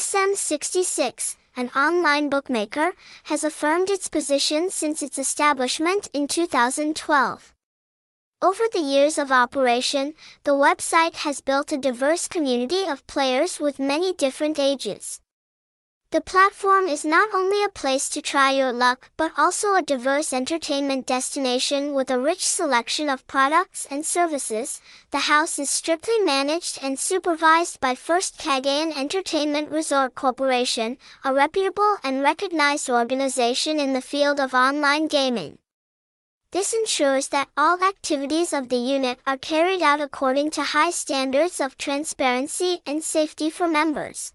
SM66, an online bookmaker, has affirmed its position since its establishment in 2012. Over the years of operation, the website has built a diverse community of players with many different ages. The platform is not only a place to try your luck, but also a diverse entertainment destination with a rich selection of products and services. The house is strictly managed and supervised by First Cagayan Entertainment Resort Corporation, a reputable and recognized organization in the field of online gaming. This ensures that all activities of the unit are carried out according to high standards of transparency and safety for members.